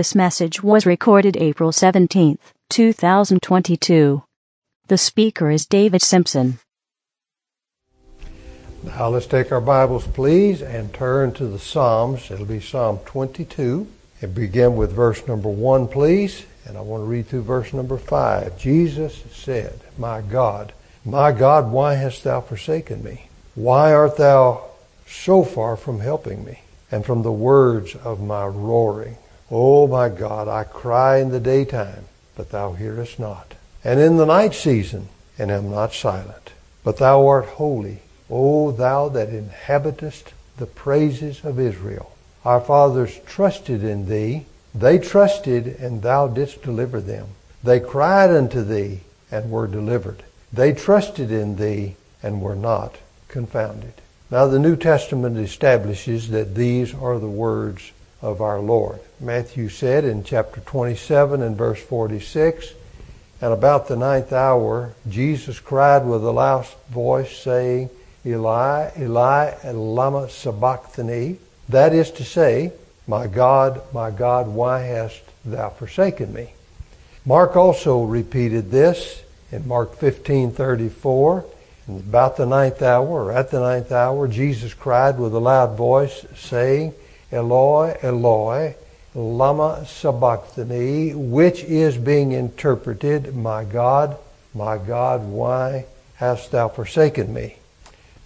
This message was recorded April 17th, 2022. The speaker is David Simpson. Now let's take our Bibles, please, and turn to the Psalms. It'll be Psalm 22. And begin with verse number 1, please. And I want to read through verse number 5. Jesus said, My God, my God, why hast thou forsaken me? Why art thou so far from helping me and from the words of my roaring? O my God, I cry in the daytime, but thou hearest not, and in the night season, and am not silent. But thou art holy, O thou that inhabitest the praises of Israel. Our fathers trusted in thee. They trusted, and thou didst deliver them. They cried unto thee, and were delivered. They trusted in thee, and were not confounded. Now the New Testament establishes that these are the words of our Lord. Matthew said in chapter 27 and verse 46, And about the ninth hour, Jesus cried with a loud voice, saying, Eli, Eli, lama sabachthani. That is to say, My God, my God, why hast thou forsaken me? Mark also repeated this in Mark 15:34. About the ninth hour, or at the ninth hour, Jesus cried with a loud voice, saying, Eloi, Eloi, lama sabachthani, which is being interpreted, My God, my God, why hast thou forsaken me?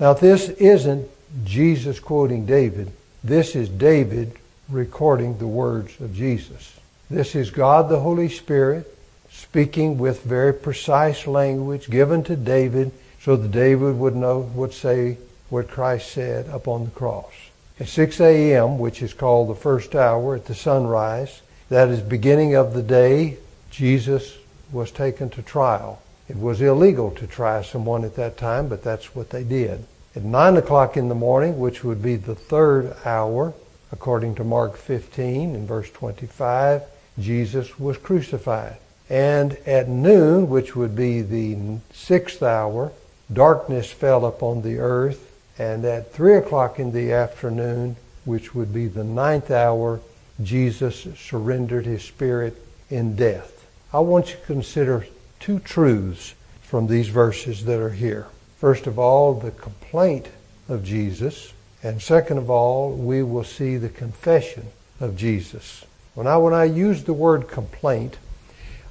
Now, this isn't Jesus quoting David. This is David recording the words of Jesus. This is God the Holy Spirit speaking with very precise language given to David so that David would know, would say what Christ said upon the cross. At 6 a.m., which is called the first hour at the sunrise, that is beginning of the day, Jesus was taken to trial. It was illegal to try someone at that time, but that's what they did. At 9 o'clock in the morning, which would be the third hour, according to Mark 15 and verse 25, Jesus was crucified. And at noon, which would be the sixth hour, darkness fell upon the earth. And at three o'clock in the afternoon, which would be the ninth hour, Jesus surrendered his spirit in death. I want you to consider two truths from these verses that are here. First of all, the complaint of Jesus. And second of all, we will see the confession of Jesus. When I, when I use the word complaint,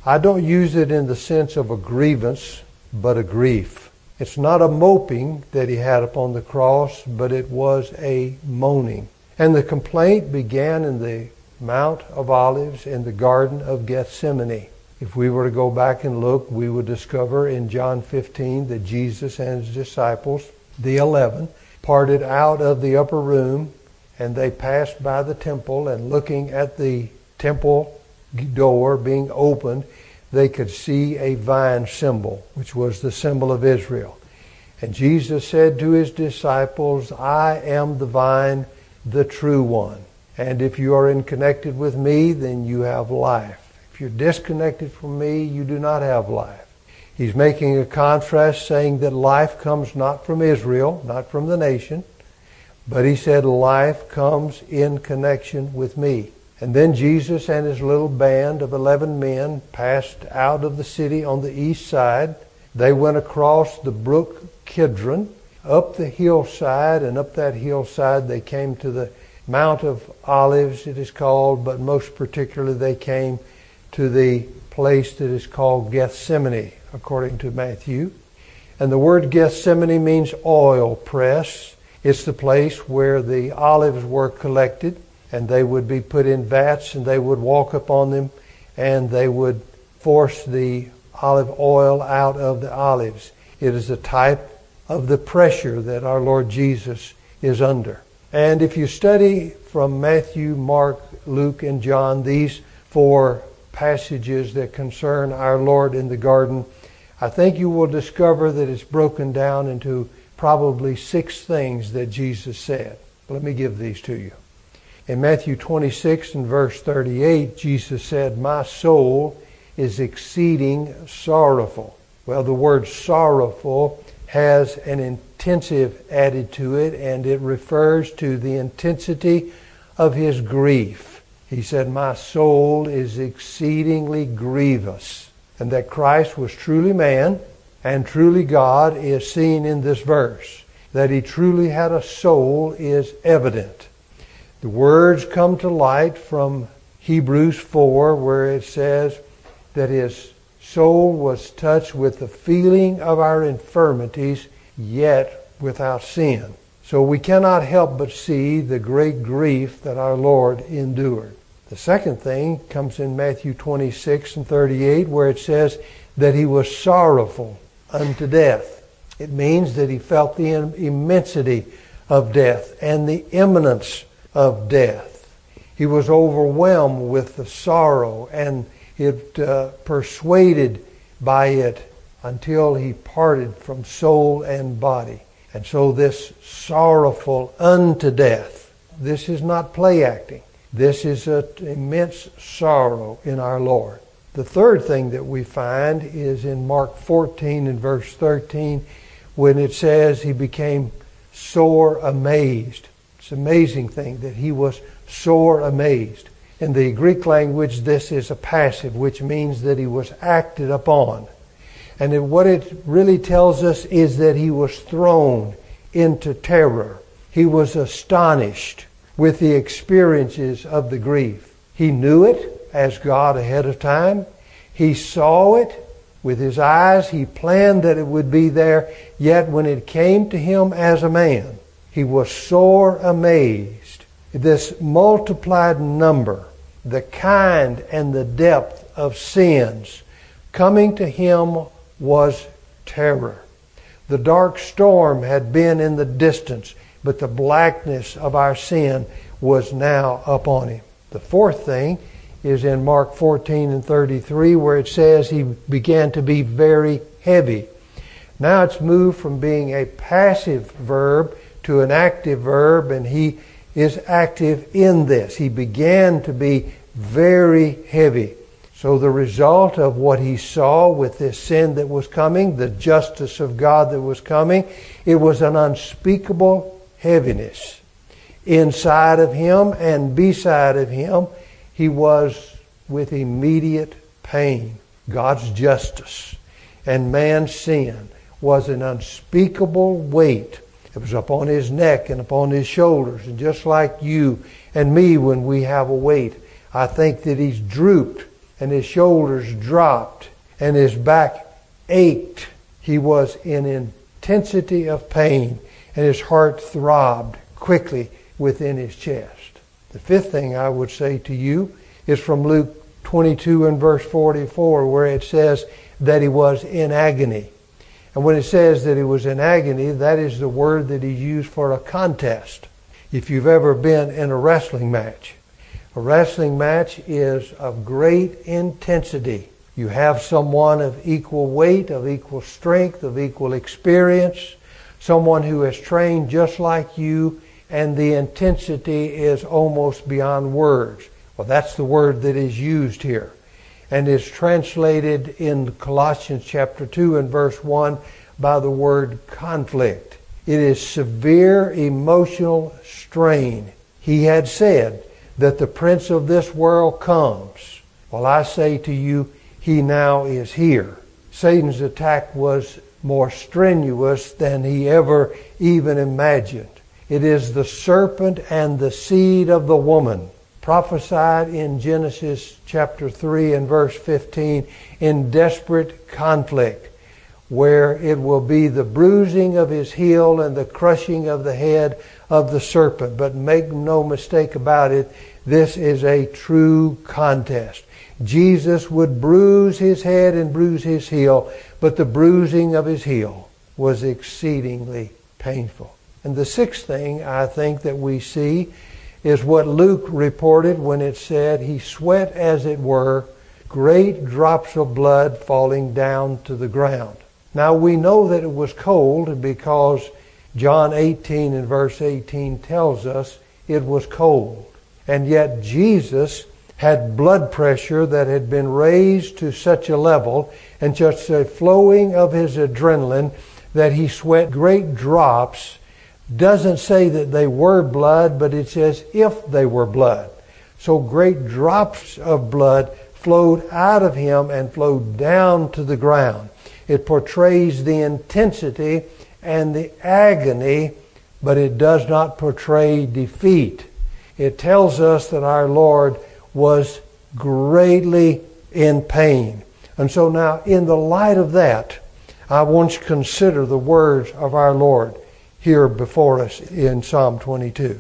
I don't use it in the sense of a grievance, but a grief. It's not a moping that he had upon the cross, but it was a moaning. And the complaint began in the Mount of Olives in the Garden of Gethsemane. If we were to go back and look, we would discover in John 15 that Jesus and his disciples, the eleven, parted out of the upper room and they passed by the temple and looking at the temple door being opened, they could see a vine symbol, which was the symbol of Israel. And Jesus said to his disciples, I am the vine, the true one. And if you are in connected with me, then you have life. If you're disconnected from me, you do not have life. He's making a contrast saying that life comes not from Israel, not from the nation, but he said life comes in connection with me. And then Jesus and his little band of 11 men passed out of the city on the east side. They went across the brook Kidron, up the hillside, and up that hillside they came to the Mount of Olives, it is called, but most particularly they came to the place that is called Gethsemane, according to Matthew. And the word Gethsemane means oil press. It's the place where the olives were collected and they would be put in vats and they would walk upon them and they would force the olive oil out of the olives. It is a type of the pressure that our Lord Jesus is under. And if you study from Matthew, Mark, Luke, and John, these four passages that concern our Lord in the garden, I think you will discover that it's broken down into probably six things that Jesus said. Let me give these to you. In Matthew 26 and verse 38, Jesus said, My soul is exceeding sorrowful. Well, the word sorrowful has an intensive added to it, and it refers to the intensity of his grief. He said, My soul is exceedingly grievous. And that Christ was truly man and truly God is seen in this verse. That he truly had a soul is evident. The words come to light from Hebrews 4, where it says that his soul was touched with the feeling of our infirmities, yet without sin. So we cannot help but see the great grief that our Lord endured. The second thing comes in Matthew 26 and 38, where it says that he was sorrowful unto death. It means that he felt the immensity of death and the imminence of death. He was overwhelmed with the sorrow and it uh, persuaded by it until he parted from soul and body. And so this sorrowful unto death, this is not play acting. This is an immense sorrow in our Lord. The third thing that we find is in Mark 14 and verse 13 when it says he became sore amazed. It's an amazing thing that he was sore amazed. In the Greek language, this is a passive, which means that he was acted upon. And what it really tells us is that he was thrown into terror. He was astonished with the experiences of the grief. He knew it as God ahead of time. He saw it with his eyes. He planned that it would be there. Yet when it came to him as a man, he was sore amazed. This multiplied number, the kind and the depth of sins coming to him was terror. The dark storm had been in the distance, but the blackness of our sin was now upon him. The fourth thing is in Mark 14 and 33 where it says he began to be very heavy. Now it's moved from being a passive verb to an active verb and he is active in this. He began to be very heavy. So the result of what he saw with this sin that was coming, the justice of God that was coming, it was an unspeakable heaviness. Inside of him and beside of him, he was with immediate pain. God's justice and man's sin was an unspeakable weight. It was upon his neck and upon his shoulders. And just like you and me when we have a weight, I think that he's drooped and his shoulders dropped and his back ached. He was in intensity of pain and his heart throbbed quickly within his chest. The fifth thing I would say to you is from Luke 22 and verse 44 where it says that he was in agony. And when it says that he was in agony, that is the word that he used for a contest. If you've ever been in a wrestling match, a wrestling match is of great intensity. You have someone of equal weight, of equal strength, of equal experience, someone who has trained just like you, and the intensity is almost beyond words. Well, that's the word that is used here and is translated in Colossians chapter 2 and verse 1 by the word conflict. It is severe emotional strain. He had said, that the prince of this world comes. Well, I say to you, he now is here. Satan's attack was more strenuous than he ever even imagined. It is the serpent and the seed of the woman, prophesied in Genesis chapter 3 and verse 15, in desperate conflict, where it will be the bruising of his heel and the crushing of the head of the serpent. But make no mistake about it, this is a true contest. Jesus would bruise his head and bruise his heel, but the bruising of his heel was exceedingly painful. And the sixth thing I think that we see is what Luke reported when it said he sweat as it were great drops of blood falling down to the ground. Now we know that it was cold because John 18 and verse 18 tells us it was cold. And yet Jesus had blood pressure that had been raised to such a level and just a flowing of his adrenaline that he sweat great drops. Doesn't say that they were blood, but it says if they were blood. So great drops of blood flowed out of him and flowed down to the ground. It portrays the intensity and the agony, but it does not portray defeat. It tells us that our Lord was greatly in pain. And so now, in the light of that, I want to consider the words of our Lord here before us in Psalm 22.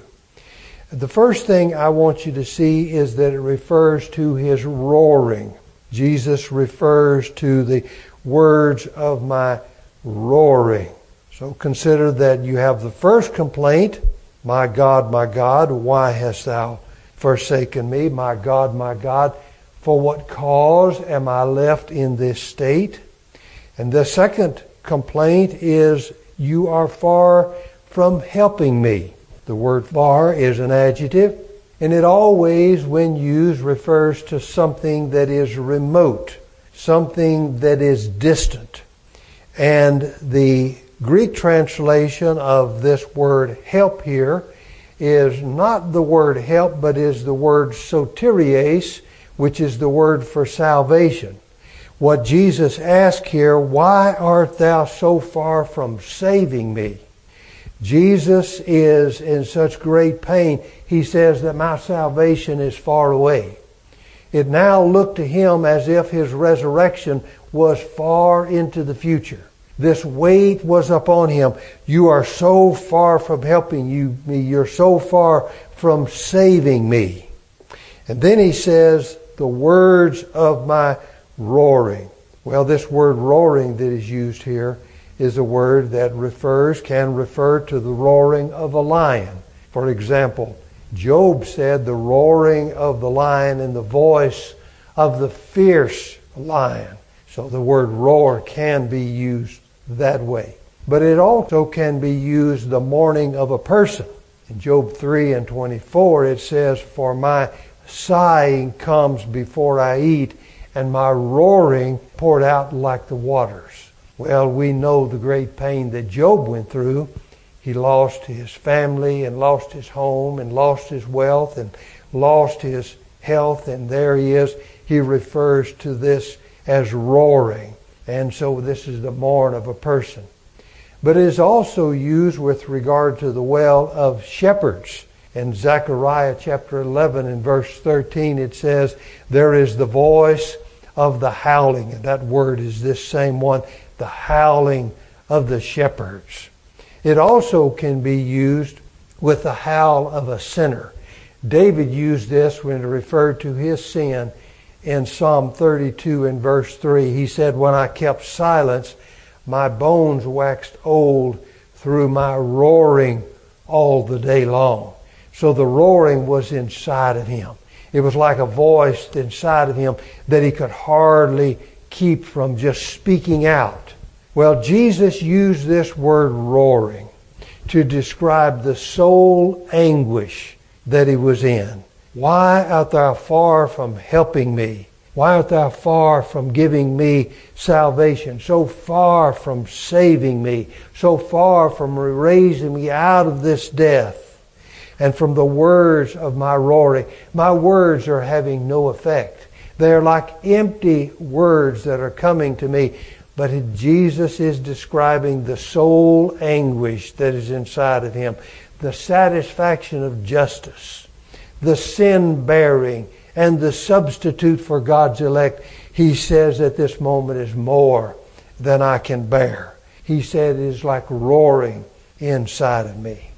The first thing I want you to see is that it refers to his roaring. Jesus refers to the words of my roaring. So consider that you have the first complaint, My God, my God, why hast thou forsaken me? My God, my God, for what cause am I left in this state? And the second complaint is, You are far from helping me. The word far is an adjective, and it always, when used, refers to something that is remote, something that is distant. And the Greek translation of this word help here is not the word help, but is the word soterias, which is the word for salvation. What Jesus asked here, why art thou so far from saving me? Jesus is in such great pain, he says that my salvation is far away. It now looked to him as if his resurrection was far into the future. This weight was upon him. You are so far from helping you, me. You're so far from saving me. And then he says, the words of my roaring. Well, this word roaring that is used here is a word that refers, can refer to the roaring of a lion. For example, Job said the roaring of the lion and the voice of the fierce lion. So the word roar can be used that way. But it also can be used the mourning of a person. In Job 3 and 24 it says, For my sighing comes before I eat, and my roaring poured out like the waters. Well, we know the great pain that Job went through. He lost his family and lost his home and lost his wealth and lost his health, and there he is. He refers to this as roaring. And so this is the mourn of a person. But it is also used with regard to the well of shepherds. In Zechariah chapter 11 and verse 13 it says, There is the voice of the howling. And that word is this same one, the howling of the shepherds. It also can be used with the howl of a sinner. David used this when he referred to his sin in Psalm 32 and verse 3. He said, When I kept silence, my bones waxed old through my roaring all the day long. So the roaring was inside of him. It was like a voice inside of him that he could hardly keep from just speaking out. Well, Jesus used this word roaring to describe the soul anguish that he was in. Why art thou far from helping me? Why art thou far from giving me salvation? So far from saving me? So far from raising me out of this death? And from the words of my roaring. My words are having no effect. They are like empty words that are coming to me. But Jesus is describing the soul anguish that is inside of him, the satisfaction of justice the sin bearing and the substitute for God's elect, he says at this moment is more than I can bear. He said it is like roaring inside of me.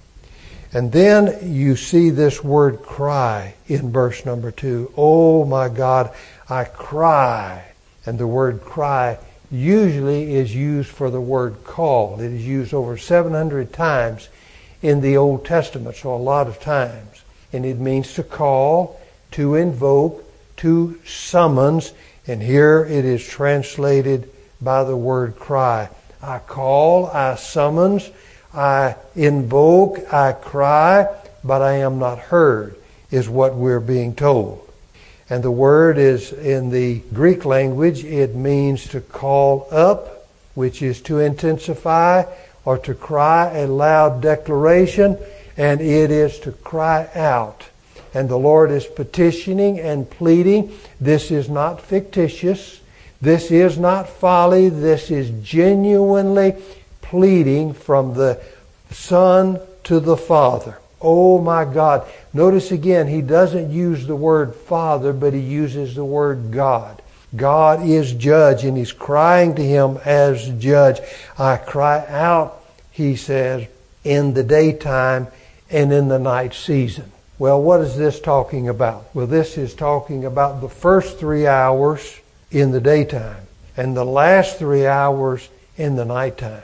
And then you see this word cry in verse number two. Oh my God, I cry. And the word cry usually is used for the word call. It is used over 700 times in the Old Testament, so a lot of times and it means to call, to invoke, to summons, and here it is translated by the word cry. I call, I summons, I invoke, I cry, but I am not heard, is what we're being told. And the word is in the Greek language, it means to call up, which is to intensify or to cry a loud declaration and it is to cry out. and the Lord is petitioning and pleading. This is not fictitious. This is not folly. This is genuinely pleading from the Son to the Father. Oh my God. Notice again, he doesn't use the word Father, but he uses the word God. God is judge, and he's crying to him as judge. I cry out, he says, in the daytime and in the night season. Well, what is this talking about? Well, this is talking about the first three hours in the daytime and the last three hours in the nighttime.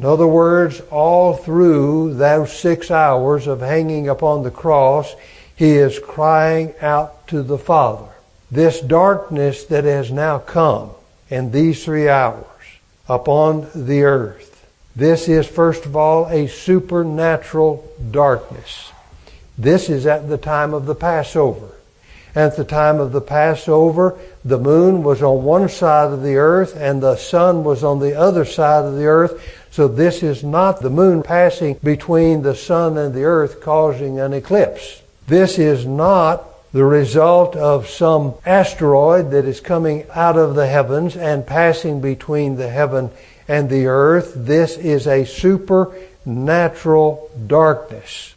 In other words, all through those six hours of hanging upon the cross, he is crying out to the Father. This darkness that has now come in these three hours upon the earth, this is first of all a supernatural darkness. This is at the time of the Passover. At the time of the Passover, the moon was on one side of the earth and the sun was on the other side of the earth. So this is not the moon passing between the sun and the earth causing an eclipse. This is not the result of some asteroid that is coming out of the heavens and passing between the heaven and the earth. This is a supernatural darkness.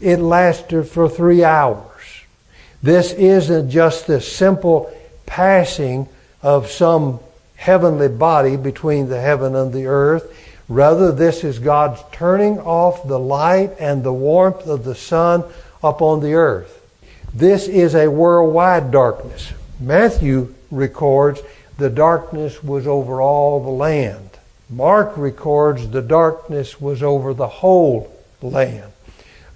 It lasted for three hours. This isn't just a simple passing of some heavenly body between the heaven and the earth. Rather, this is God's turning off the light and the warmth of the sun upon the earth. This is a worldwide darkness. Matthew records the darkness was over all the land. Mark records the darkness was over the whole land.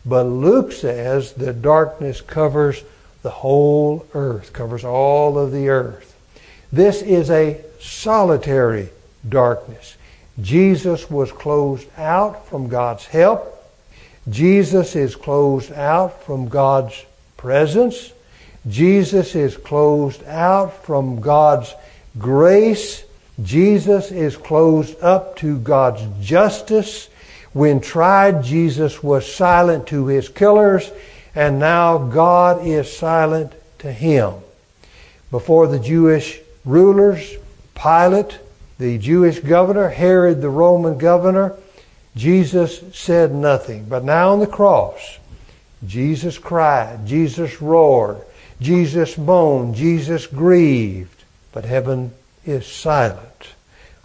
But Luke says the darkness covers the whole earth, covers all of the earth. This is a solitary darkness. Jesus was closed out from God's help. Jesus is closed out from God's presence. Jesus is closed out from God's grace. Jesus is closed up to God's justice. When tried, Jesus was silent to his killers and now God is silent to him. Before the Jewish rulers, Pilate, the Jewish governor, Herod, the Roman governor, Jesus said nothing. But now on the cross, Jesus cried, Jesus roared, Jesus moaned, Jesus grieved, but heaven is silent.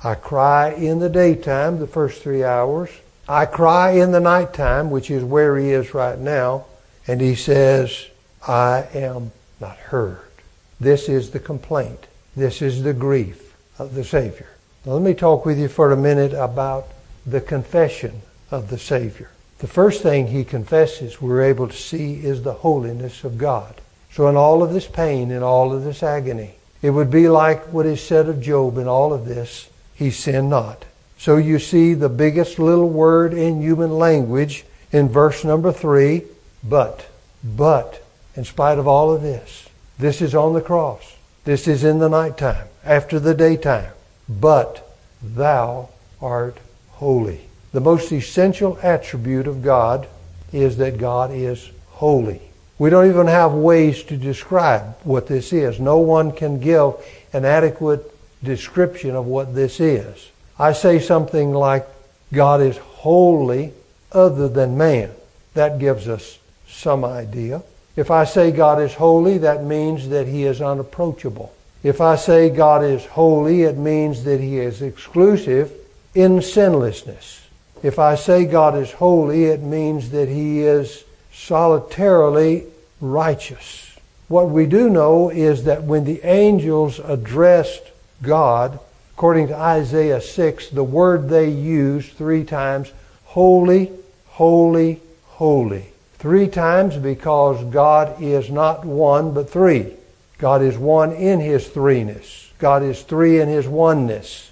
I cry in the daytime, the first three hours. I cry in the nighttime, which is where he is right now. And he says, I am not heard. This is the complaint. This is the grief of the Savior. Now, let me talk with you for a minute about the confession of the Savior. The first thing he confesses we're able to see is the holiness of God. So, in all of this pain, in all of this agony, it would be like what is said of Job in all of this he sinned not. So, you see the biggest little word in human language in verse number three but, but, in spite of all of this, this is on the cross. This is in the nighttime, after the daytime. But thou art holy. The most essential attribute of God is that God is holy. We don't even have ways to describe what this is. No one can give an adequate description of what this is. I say something like, God is holy other than man. That gives us some idea. If I say God is holy, that means that he is unapproachable. If I say God is holy, it means that he is exclusive in sinlessness. If I say God is holy, it means that he is solitarily righteous. What we do know is that when the angels addressed God, according to Isaiah 6, the word they used three times, holy, holy, holy. Three times because God is not one but three. God is one in His threeness. God is three in His oneness.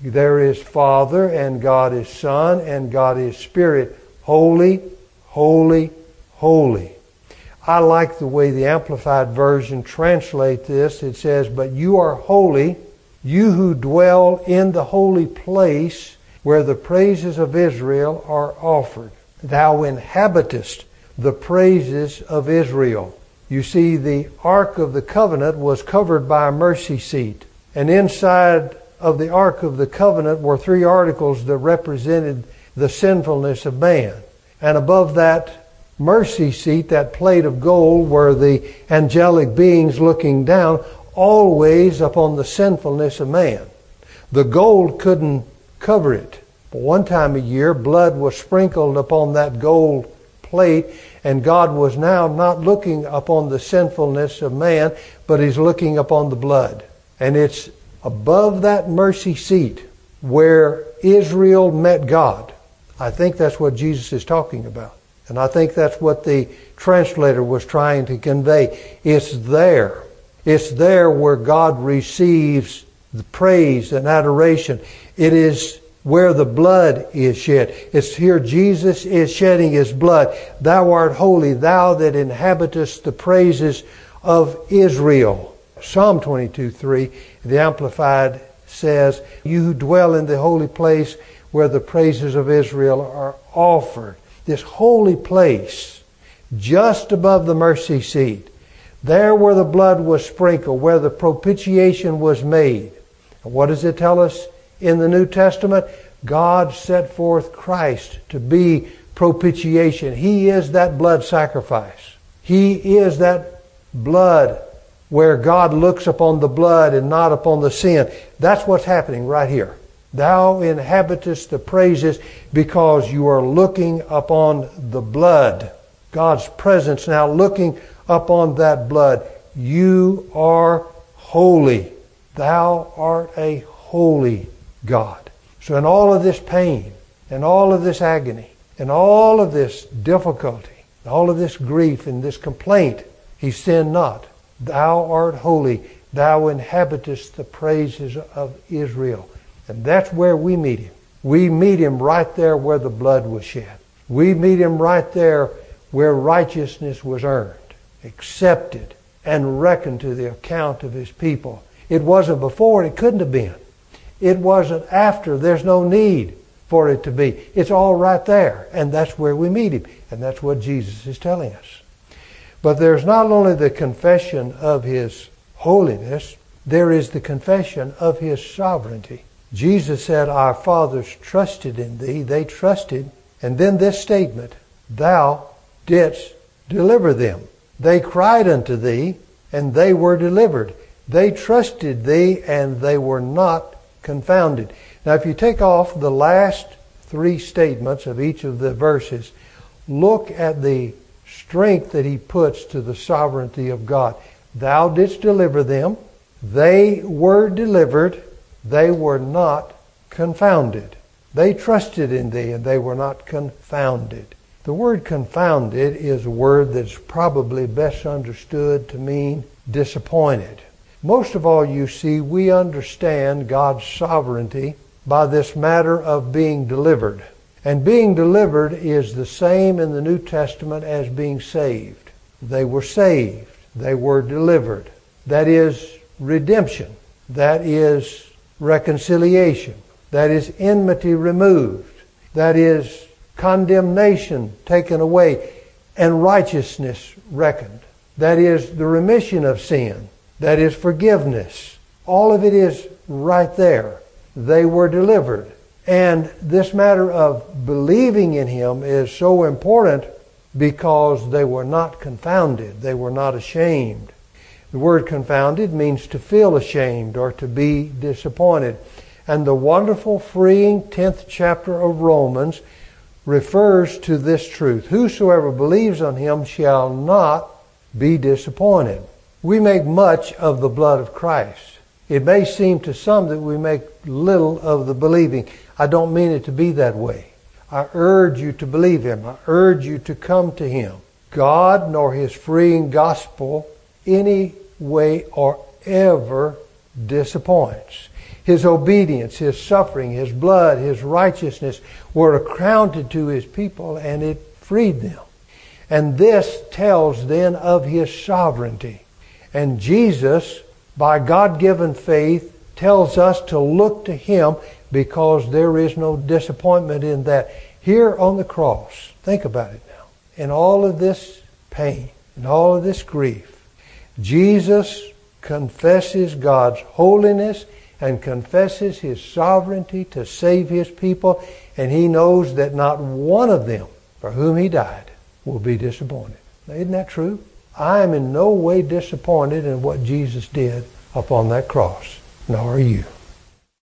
There is Father and God is Son and God is Spirit. Holy, holy, holy. I like the way the Amplified Version translates this. It says, But you are holy, you who dwell in the holy place where the praises of Israel are offered. Thou inhabitest the praises of Israel. You see, the Ark of the Covenant was covered by a mercy seat. And inside of the Ark of the Covenant were three articles that represented the sinfulness of man. And above that mercy seat, that plate of gold, were the angelic beings looking down, always upon the sinfulness of man. The gold couldn't cover it. But one time a year, blood was sprinkled upon that gold plate, and God was now not looking upon the sinfulness of man, but He's looking upon the blood. And it's above that mercy seat where Israel met God. I think that's what Jesus is talking about. And I think that's what the translator was trying to convey. It's there. It's there where God receives the praise and adoration. It is where the blood is shed. It's here Jesus is shedding his blood. Thou art holy, thou that inhabitest the praises of Israel. Psalm 22 3, the Amplified says, You who dwell in the holy place where the praises of Israel are offered. This holy place, just above the mercy seat, there where the blood was sprinkled, where the propitiation was made. And what does it tell us in the New Testament? God set forth Christ to be propitiation. He is that blood sacrifice. He is that blood where God looks upon the blood and not upon the sin. That's what's happening right here. Thou inhabitest the praises because you are looking upon the blood. God's presence now looking upon that blood. You are holy. Thou art a holy God. So in all of this pain, and all of this agony, and all of this difficulty, all of this grief and this complaint, he sinned not. Thou art holy. Thou inhabitest the praises of Israel. And that's where we meet him. We meet him right there where the blood was shed. We meet him right there where righteousness was earned, accepted, and reckoned to the account of his people. It wasn't before, it couldn't have been. It wasn't after, there's no need for it to be. It's all right there, and that's where we meet him. And that's what Jesus is telling us. But there's not only the confession of his holiness, there is the confession of his sovereignty. Jesus said, Our fathers trusted in thee. They trusted. And then this statement, Thou didst deliver them. They cried unto thee, and they were delivered. They trusted thee, and they were not confounded. Now, if you take off the last three statements of each of the verses, look at the strength that he puts to the sovereignty of God. Thou didst deliver them. They were delivered. They were not confounded. They trusted in thee and they were not confounded. The word confounded is a word that's probably best understood to mean disappointed. Most of all, you see, we understand God's sovereignty by this matter of being delivered. And being delivered is the same in the New Testament as being saved. They were saved. They were delivered. That is redemption. That is reconciliation. That is enmity removed. That is condemnation taken away and righteousness reckoned. That is the remission of sin. That is forgiveness. All of it is right there. They were delivered. And this matter of believing in Him is so important because they were not confounded. They were not ashamed. The word confounded means to feel ashamed or to be disappointed. And the wonderful, freeing 10th chapter of Romans refers to this truth. Whosoever believes on him shall not be disappointed. We make much of the blood of Christ. It may seem to some that we make little of the believing. I don't mean it to be that way. I urge you to believe Him. I urge you to come to Him. God nor His freeing gospel any way or ever disappoints. His obedience, His suffering, His blood, His righteousness were accounted to His people and it freed them. And this tells then of His sovereignty. And Jesus, by God given faith, tells us to look to Him because there is no disappointment in that. Here on the cross, think about it now. in all of this pain, in all of this grief, Jesus confesses God's holiness and confesses his sovereignty to save his people, and he knows that not one of them for whom he died will be disappointed. Isn't that true? I am in no way disappointed in what Jesus did upon that cross, nor are you.